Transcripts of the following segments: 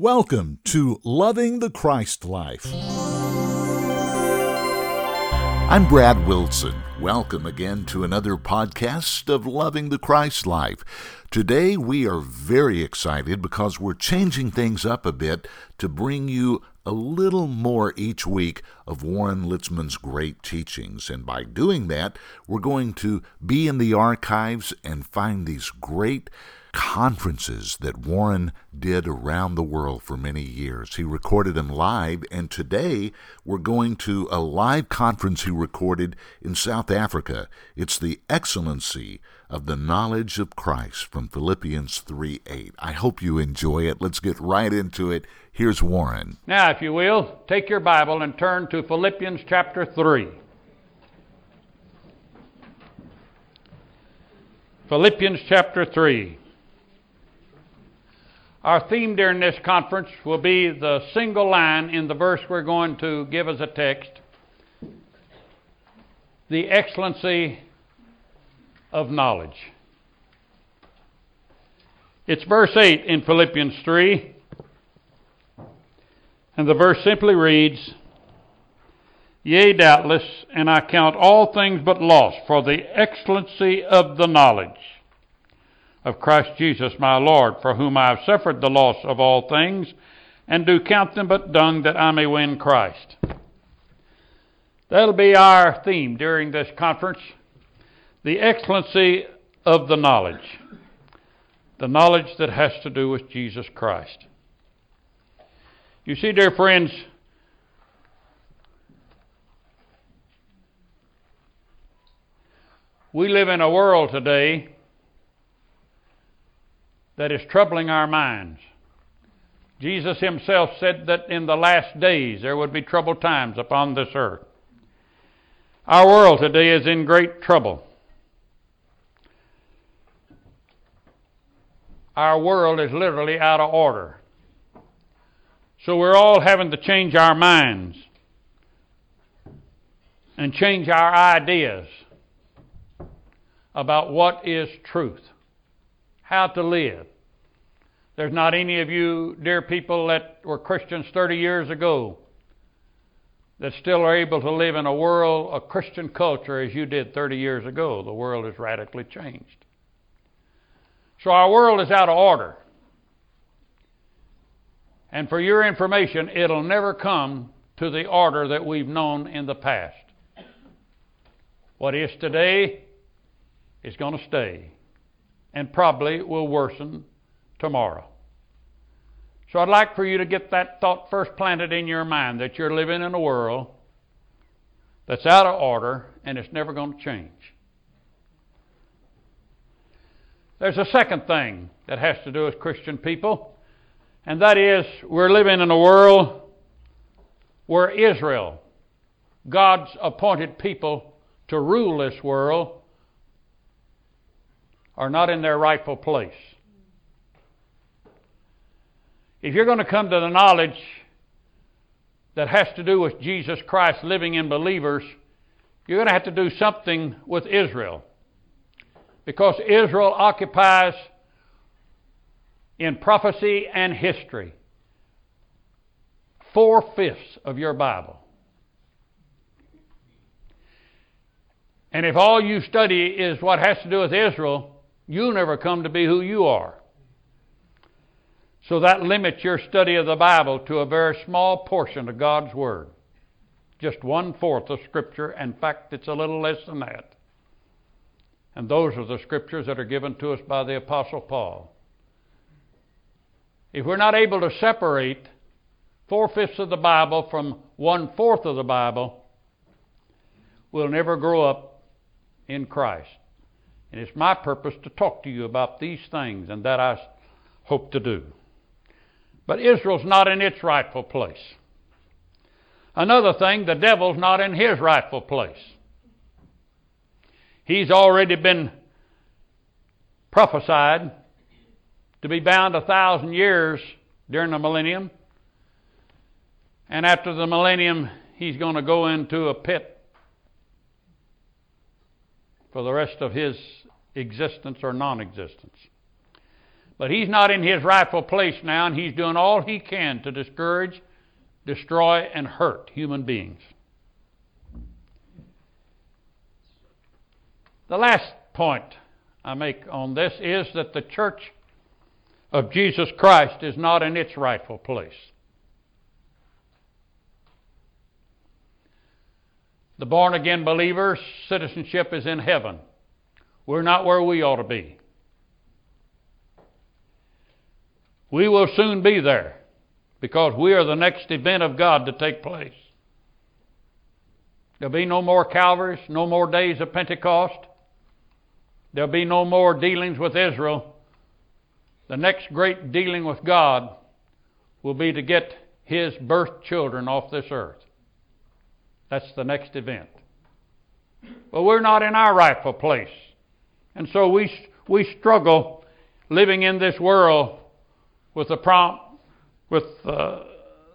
Welcome to Loving the Christ Life. I'm Brad Wilson. Welcome again to another podcast of Loving the Christ Life. Today we are very excited because we're changing things up a bit to bring you a little more each week of Warren Litzman's great teachings. And by doing that, we're going to be in the archives and find these great conferences that Warren did around the world for many years. He recorded them live, and today we're going to a live conference he recorded in South Africa. It's the Excellency of the Knowledge of Christ from Philippians 3 8. I hope you enjoy it. Let's get right into it. Here's Warren. Now, if you will, take your Bible and turn to Philippians chapter 3. Philippians chapter 3. Our theme during this conference will be the single line in the verse we're going to give as a text. The excellency of knowledge. It's verse 8 in Philippians 3, and the verse simply reads Yea, doubtless, and I count all things but loss for the excellency of the knowledge of Christ Jesus my Lord, for whom I have suffered the loss of all things, and do count them but dung that I may win Christ. That'll be our theme during this conference the excellency of the knowledge. The knowledge that has to do with Jesus Christ. You see, dear friends, we live in a world today that is troubling our minds. Jesus himself said that in the last days there would be troubled times upon this earth. Our world today is in great trouble. Our world is literally out of order. So we're all having to change our minds and change our ideas about what is truth how to live. There's not any of you, dear people, that were Christians 30 years ago that still are able to live in a world, a Christian culture, as you did 30 years ago. The world has radically changed. So our world is out of order. And for your information, it'll never come to the order that we've known in the past. What is today is going to stay and probably will worsen tomorrow. So I'd like for you to get that thought first planted in your mind that you're living in a world that's out of order and it's never going to change. There's a second thing that has to do with Christian people, and that is we're living in a world where Israel, God's appointed people to rule this world, are not in their rightful place. If you're going to come to the knowledge that has to do with Jesus Christ living in believers, you're going to have to do something with Israel. Because Israel occupies in prophecy and history four fifths of your Bible. And if all you study is what has to do with Israel, You'll never come to be who you are. So that limits your study of the Bible to a very small portion of God's Word. Just one fourth of Scripture. In fact, it's a little less than that. And those are the Scriptures that are given to us by the Apostle Paul. If we're not able to separate four fifths of the Bible from one fourth of the Bible, we'll never grow up in Christ. And it's my purpose to talk to you about these things, and that I hope to do. But Israel's not in its rightful place. Another thing, the devil's not in his rightful place. He's already been prophesied to be bound a thousand years during the millennium. And after the millennium, he's going to go into a pit for the rest of his existence or non existence. But he's not in his rightful place now, and he's doing all he can to discourage, destroy, and hurt human beings. The last point I make on this is that the church of Jesus Christ is not in its rightful place. The born again believer's citizenship is in heaven. We're not where we ought to be. We will soon be there because we are the next event of God to take place. There'll be no more Calvaries, no more days of Pentecost. There'll be no more dealings with Israel. The next great dealing with God will be to get His birth children off this earth. That's the next event. But we're not in our rightful place. And so we, we struggle living in this world with the, prom- with, uh,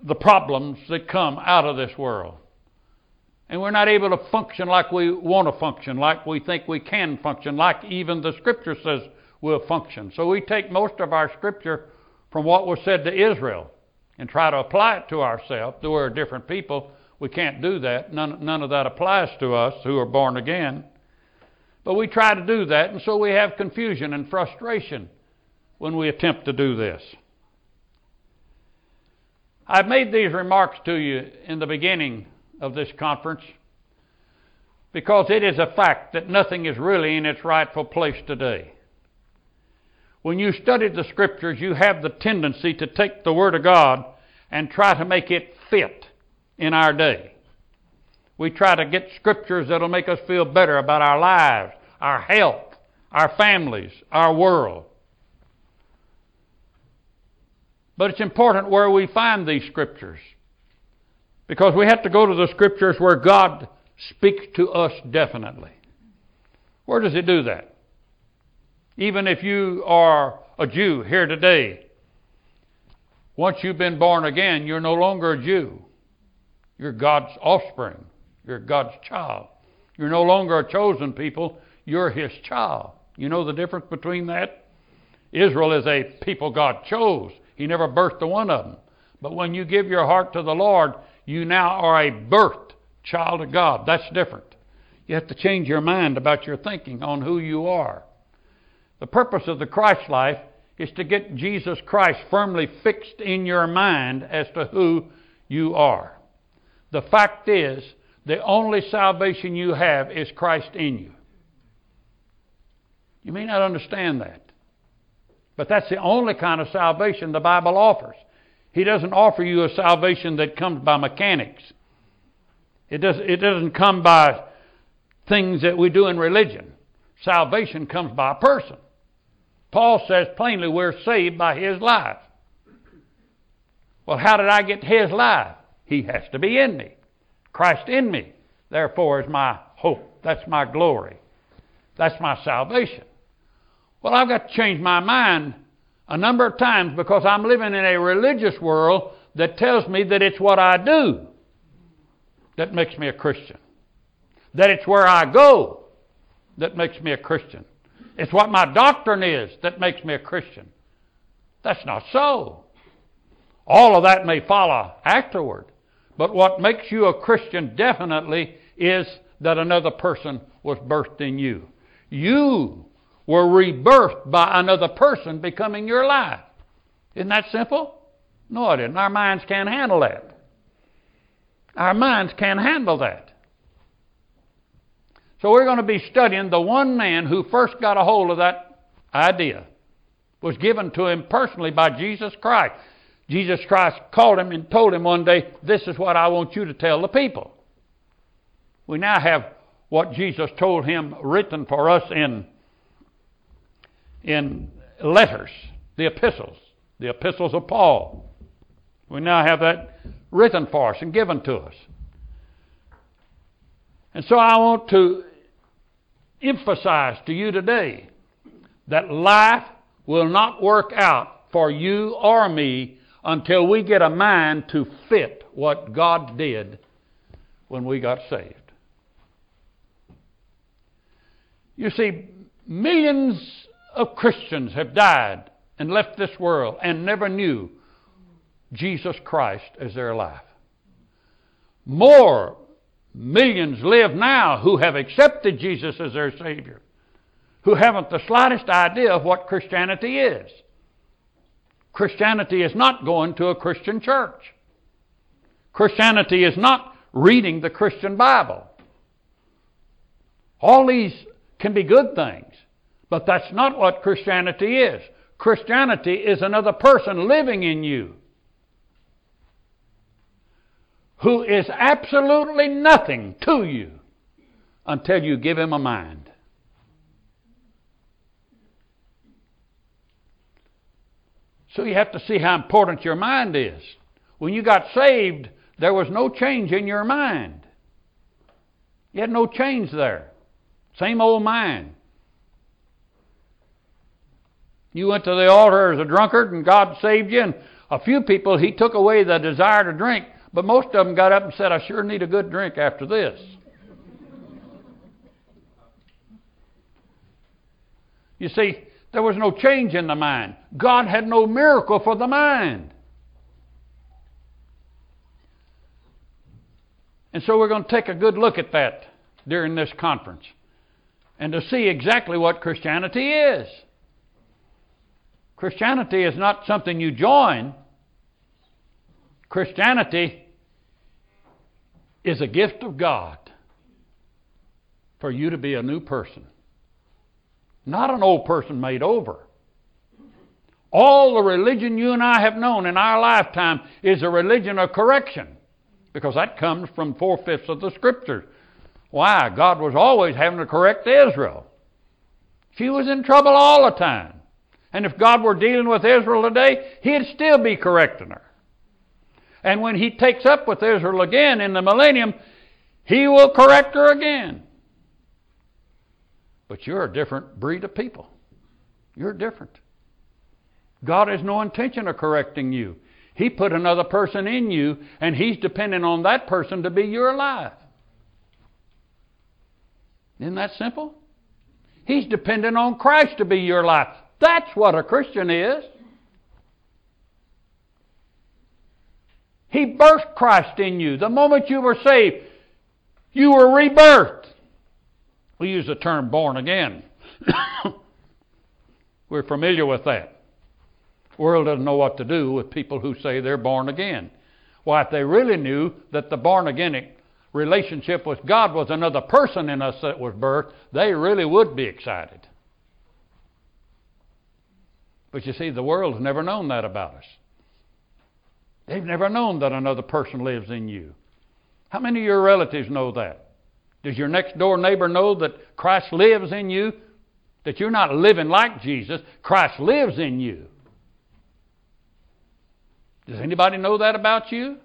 the problems that come out of this world. And we're not able to function like we want to function, like we think we can function, like even the Scripture says we'll function. So we take most of our Scripture from what was said to Israel and try to apply it to ourselves. Though we're different people, we can't do that. None, none of that applies to us who are born again. But we try to do that, and so we have confusion and frustration when we attempt to do this. I've made these remarks to you in the beginning of this conference because it is a fact that nothing is really in its rightful place today. When you study the Scriptures, you have the tendency to take the Word of God and try to make it fit in our day. We try to get Scriptures that'll make us feel better about our lives, our health, our families, our world. But it's important where we find these scriptures. Because we have to go to the scriptures where God speaks to us definitely. Where does He do that? Even if you are a Jew here today, once you've been born again, you're no longer a Jew. You're God's offspring. You're God's child. You're no longer a chosen people. You're His child. You know the difference between that? Israel is a people God chose. He never birthed a one of them. But when you give your heart to the Lord, you now are a birthed child of God. That's different. You have to change your mind about your thinking on who you are. The purpose of the Christ life is to get Jesus Christ firmly fixed in your mind as to who you are. The fact is, the only salvation you have is Christ in you. You may not understand that. But that's the only kind of salvation the Bible offers. He doesn't offer you a salvation that comes by mechanics. It, does, it doesn't come by things that we do in religion. Salvation comes by a person. Paul says plainly we're saved by his life. Well, how did I get his life? He has to be in me. Christ in me, therefore, is my hope. That's my glory. That's my salvation. Well, I've got to change my mind a number of times because I'm living in a religious world that tells me that it's what I do that makes me a Christian, that it's where I go that makes me a Christian. It's what my doctrine is that makes me a Christian. That's not so. All of that may follow afterward. But what makes you a Christian definitely is that another person was birthed in you. You were rebirthed by another person becoming your life. Isn't that simple? No, it isn't. Our minds can't handle that. Our minds can't handle that. So we're going to be studying the one man who first got a hold of that idea. Was given to him personally by Jesus Christ. Jesus Christ called him and told him one day, This is what I want you to tell the people. We now have what Jesus told him written for us in in letters, the epistles, the epistles of Paul. We now have that written for us and given to us. And so I want to emphasize to you today that life will not work out for you or me until we get a mind to fit what God did when we got saved. You see, millions of Christians have died and left this world and never knew Jesus Christ as their life. More millions live now who have accepted Jesus as their Savior, who haven't the slightest idea of what Christianity is. Christianity is not going to a Christian church. Christianity is not reading the Christian Bible. All these can be good things, but that's not what Christianity is. Christianity is another person living in you who is absolutely nothing to you until you give him a mind. So you have to see how important your mind is. When you got saved, there was no change in your mind. You had no change there. Same old mind. You went to the altar as a drunkard and God saved you, and a few people, He took away the desire to drink, but most of them got up and said, I sure need a good drink after this. You see, there was no change in the mind. God had no miracle for the mind. And so we're going to take a good look at that during this conference and to see exactly what Christianity is. Christianity is not something you join. Christianity is a gift of God for you to be a new person, not an old person made over. All the religion you and I have known in our lifetime is a religion of correction because that comes from four fifths of the scriptures. Why? God was always having to correct Israel. She was in trouble all the time. And if God were dealing with Israel today, He'd still be correcting her. And when He takes up with Israel again in the millennium, He will correct her again. But you're a different breed of people. You're different. God has no intention of correcting you. He put another person in you, and He's depending on that person to be your life. Isn't that simple? He's dependent on Christ to be your life. That's what a Christian is. He birthed Christ in you. The moment you were saved, you were rebirthed. We use the term born again. We're familiar with that. The world doesn't know what to do with people who say they're born again. Why, if they really knew that the born again relationship with God was another person in us that was birthed, they really would be excited. But you see, the world's never known that about us. They've never known that another person lives in you. How many of your relatives know that? Does your next door neighbor know that Christ lives in you? That you're not living like Jesus, Christ lives in you. Does anybody know that about you?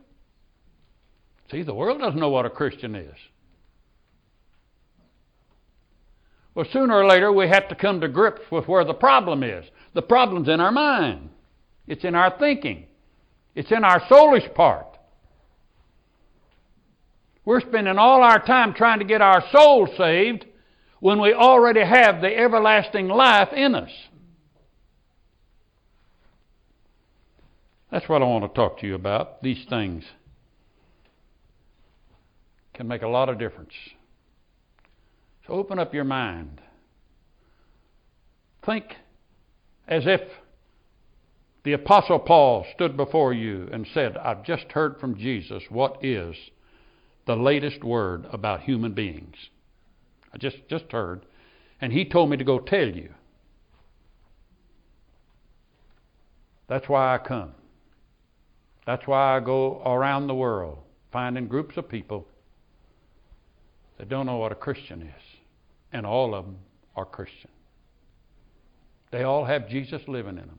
See, the world doesn't know what a Christian is. Well, sooner or later, we have to come to grips with where the problem is. The problem's in our mind, it's in our thinking, it's in our soulish part. We're spending all our time trying to get our soul saved when we already have the everlasting life in us. That's what I want to talk to you about, these things can make a lot of difference. So open up your mind. Think as if the Apostle Paul stood before you and said, I've just heard from Jesus what is the latest word about human beings. I just, just heard. And he told me to go tell you. That's why I come. That's why I go around the world finding groups of people that don't know what a Christian is. And all of them are Christian. They all have Jesus living in them.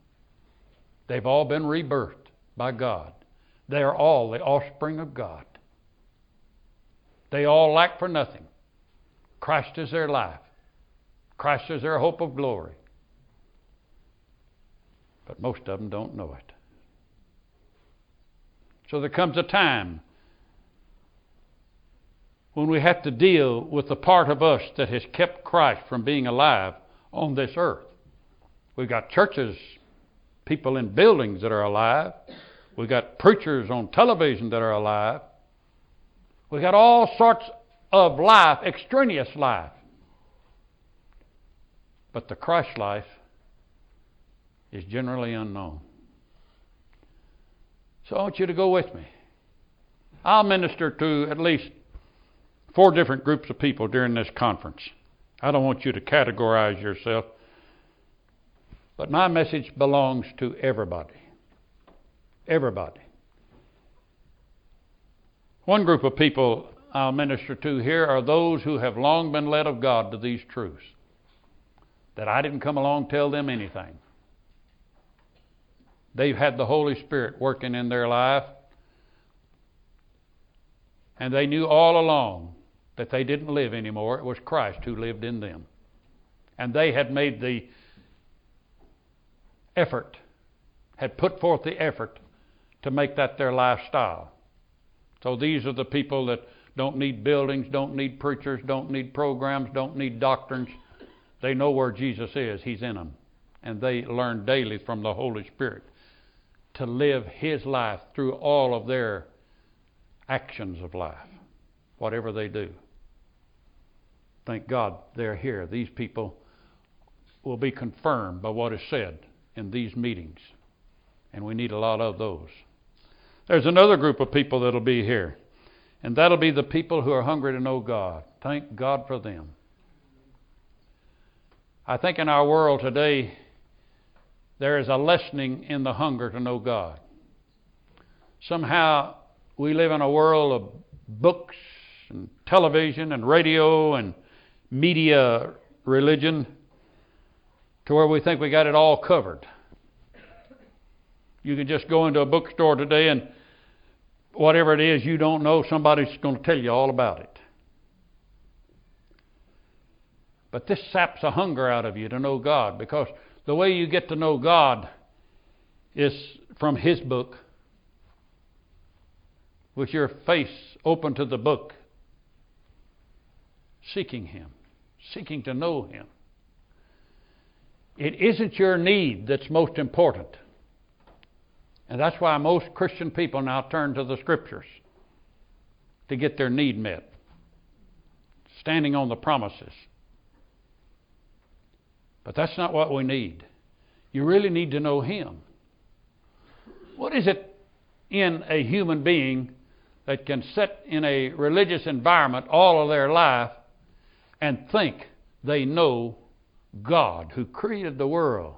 They've all been rebirthed by God. They are all the offspring of God. They all lack for nothing. Christ is their life. Christ is their hope of glory. But most of them don't know it. So there comes a time when we have to deal with the part of us that has kept Christ from being alive on this earth. We've got churches people in buildings that are alive. We've got preachers on television that are alive. We got all sorts of life, extraneous life. But the Christ life is generally unknown. So I want you to go with me. I'll minister to at least four different groups of people during this conference. I don't want you to categorize yourself, but my message belongs to everybody. Everybody. One group of people I'll minister to here are those who have long been led of God to these truths. That I didn't come along tell them anything. They've had the Holy Spirit working in their life. And they knew all along that they didn't live anymore. It was Christ who lived in them. And they had made the effort, had put forth the effort to make that their lifestyle. So these are the people that don't need buildings, don't need preachers, don't need programs, don't need doctrines. They know where Jesus is, He's in them. And they learn daily from the Holy Spirit to live His life through all of their actions of life, whatever they do. Thank God they're here. These people will be confirmed by what is said in these meetings, and we need a lot of those. There's another group of people that'll be here, and that'll be the people who are hungry to know God. Thank God for them. I think in our world today, there is a lessening in the hunger to know God. Somehow, we live in a world of books and television and radio and media religion to where we think we got it all covered. You can just go into a bookstore today and whatever it is you don't know, somebody's going to tell you all about it. But this saps a hunger out of you to know God because the way you get to know God is from His book, with your face open to the book, seeking Him, seeking to know Him. It isn't your need that's most important. And that's why most Christian people now turn to the Scriptures to get their need met, standing on the promises. But that's not what we need. You really need to know Him. What is it in a human being that can sit in a religious environment all of their life and think they know God who created the world?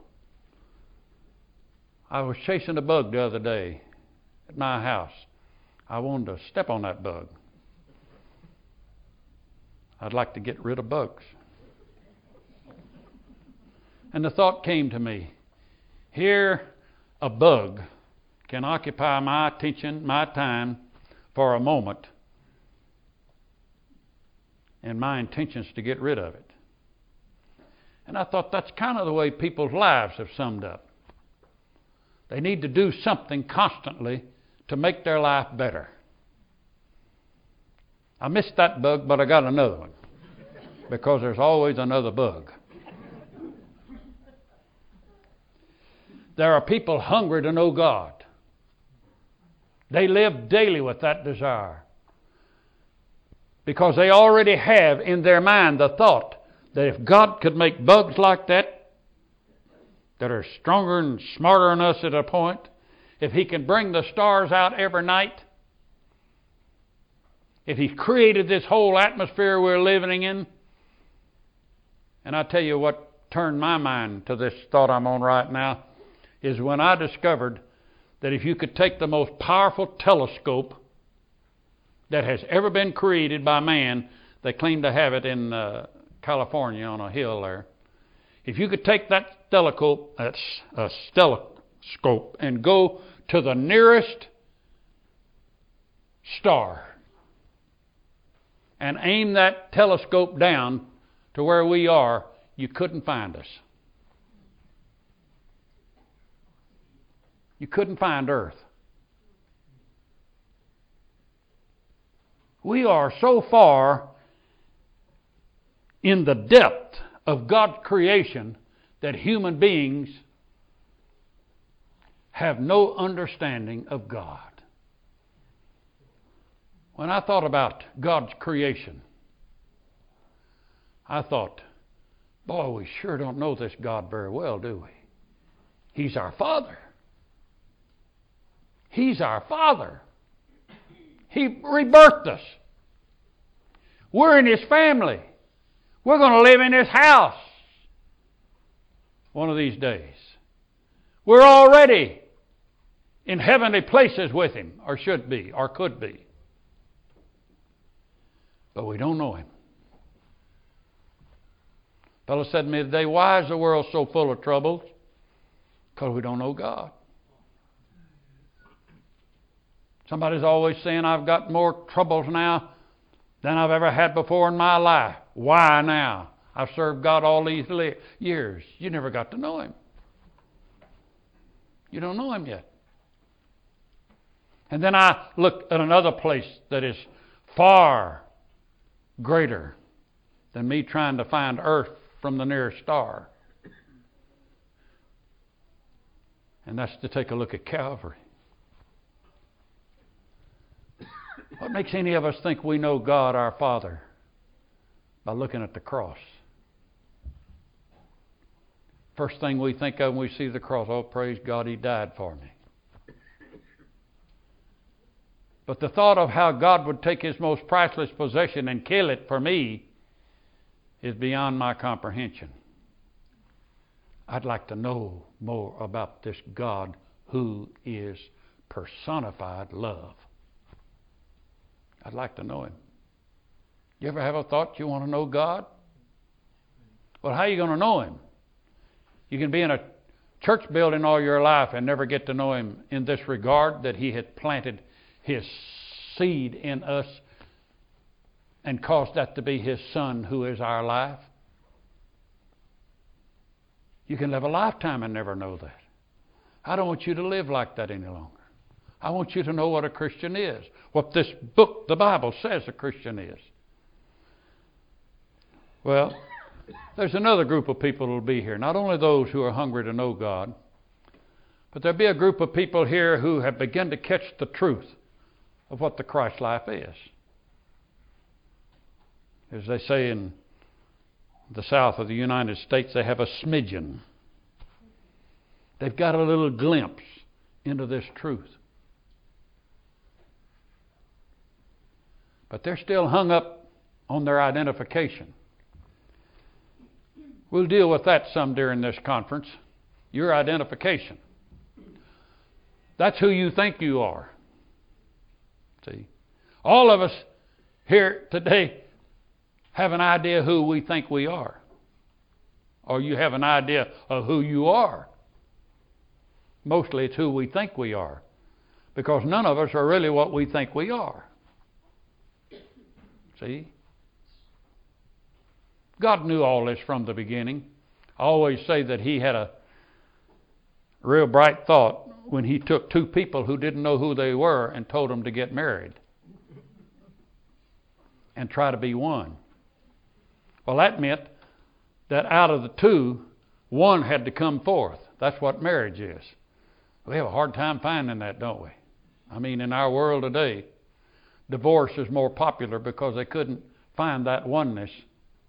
I was chasing a bug the other day at my house. I wanted to step on that bug. I'd like to get rid of bugs. And the thought came to me here, a bug can occupy my attention, my time for a moment, and my intentions to get rid of it. And I thought that's kind of the way people's lives have summed up. They need to do something constantly to make their life better. I missed that bug, but I got another one because there's always another bug. There are people hungry to know God. They live daily with that desire because they already have in their mind the thought that if God could make bugs like that, that are stronger and smarter than us at a point, if He can bring the stars out every night, if He created this whole atmosphere we're living in, and I tell you what turned my mind to this thought I'm on right now is when I discovered that if you could take the most powerful telescope that has ever been created by man, they claim to have it in uh, California on a hill there. If you could take that telescope, a telescope, and go to the nearest star and aim that telescope down to where we are, you couldn't find us. You couldn't find Earth. We are so far in the depth of God's creation that human beings have no understanding of God. When I thought about God's creation, I thought, boy, we sure don't know this God very well, do we? He's our Father. He's our Father. He rebirthed us. We're in His family. We're going to live in His house one of these days. We're already in heavenly places with Him, or should be, or could be. But we don't know Him. A fellow said to me today, Why is the world so full of troubles? Because we don't know God. Somebody's always saying, I've got more troubles now than I've ever had before in my life. Why now? I've served God all these years. You never got to know Him. You don't know Him yet. And then I look at another place that is far greater than me trying to find Earth from the nearest star. And that's to take a look at Calvary. What makes any of us think we know God our Father? By looking at the cross. First thing we think of when we see the cross, oh, praise God, He died for me. But the thought of how God would take His most priceless possession and kill it for me is beyond my comprehension. I'd like to know more about this God who is personified love. I'd like to know Him. You ever have a thought you want to know God? Well, how are you going to know Him? You can be in a church building all your life and never get to know Him in this regard that He had planted His seed in us and caused that to be His Son who is our life. You can live a lifetime and never know that. I don't want you to live like that any longer. I want you to know what a Christian is, what this book, the Bible, says a Christian is. Well, there's another group of people will be here. Not only those who are hungry to know God, but there'll be a group of people here who have begun to catch the truth of what the Christ life is. As they say in the south of the United States, they have a smidgen. They've got a little glimpse into this truth. But they're still hung up on their identification. We'll deal with that some during this conference. Your identification. That's who you think you are. See? All of us here today have an idea who we think we are. Or you have an idea of who you are. Mostly it's who we think we are. Because none of us are really what we think we are. See? God knew all this from the beginning. I always say that He had a real bright thought when He took two people who didn't know who they were and told them to get married and try to be one. Well, that meant that out of the two, one had to come forth. That's what marriage is. We have a hard time finding that, don't we? I mean, in our world today, divorce is more popular because they couldn't find that oneness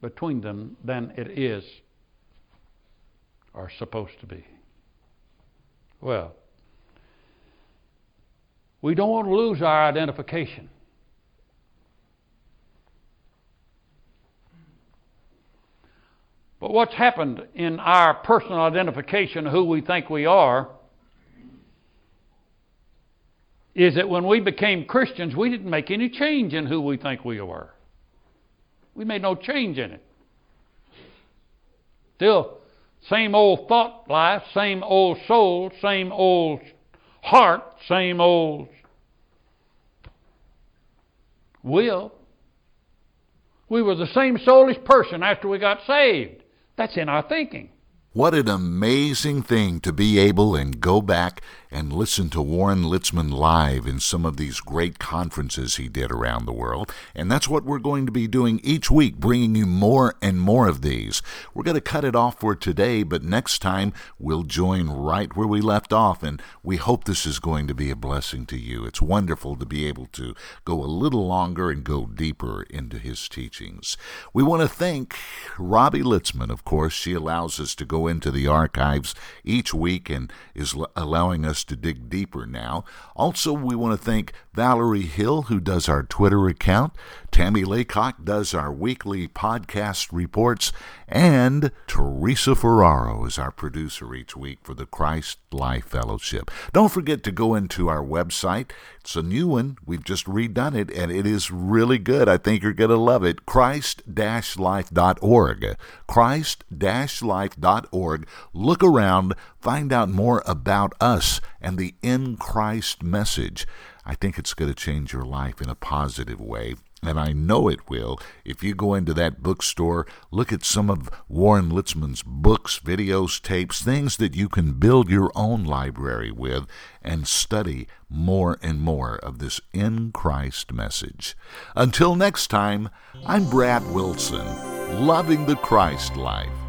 between them than it is or supposed to be. Well, we don't want to lose our identification. But what's happened in our personal identification of who we think we are is that when we became Christians, we didn't make any change in who we think we were. We made no change in it. Still, same old thought life, same old soul, same old heart, same old will. We were the same soulish person after we got saved. That's in our thinking. What an amazing thing to be able and go back and listen to Warren Litzman live in some of these great conferences he did around the world. And that's what we're going to be doing each week, bringing you more and more of these. We're going to cut it off for today, but next time we'll join right where we left off, and we hope this is going to be a blessing to you. It's wonderful to be able to go a little longer and go deeper into his teachings. We want to thank Robbie Litzman, of course. She allows us to into the archives each week and is allowing us to dig deeper now. Also, we want to thank Valerie Hill, who does our Twitter account. Tammy Laycock does our weekly podcast reports, and Teresa Ferraro is our producer each week for the Christ Life Fellowship. Don't forget to go into our website. It's a new one. We've just redone it, and it is really good. I think you're going to love it. Christ-life.org. Christ-life.org. Look around, find out more about us and the in Christ message. I think it's going to change your life in a positive way. And I know it will. If you go into that bookstore, look at some of Warren Litzman's books, videos, tapes, things that you can build your own library with and study more and more of this in Christ message. Until next time, I'm Brad Wilson, loving the Christ life.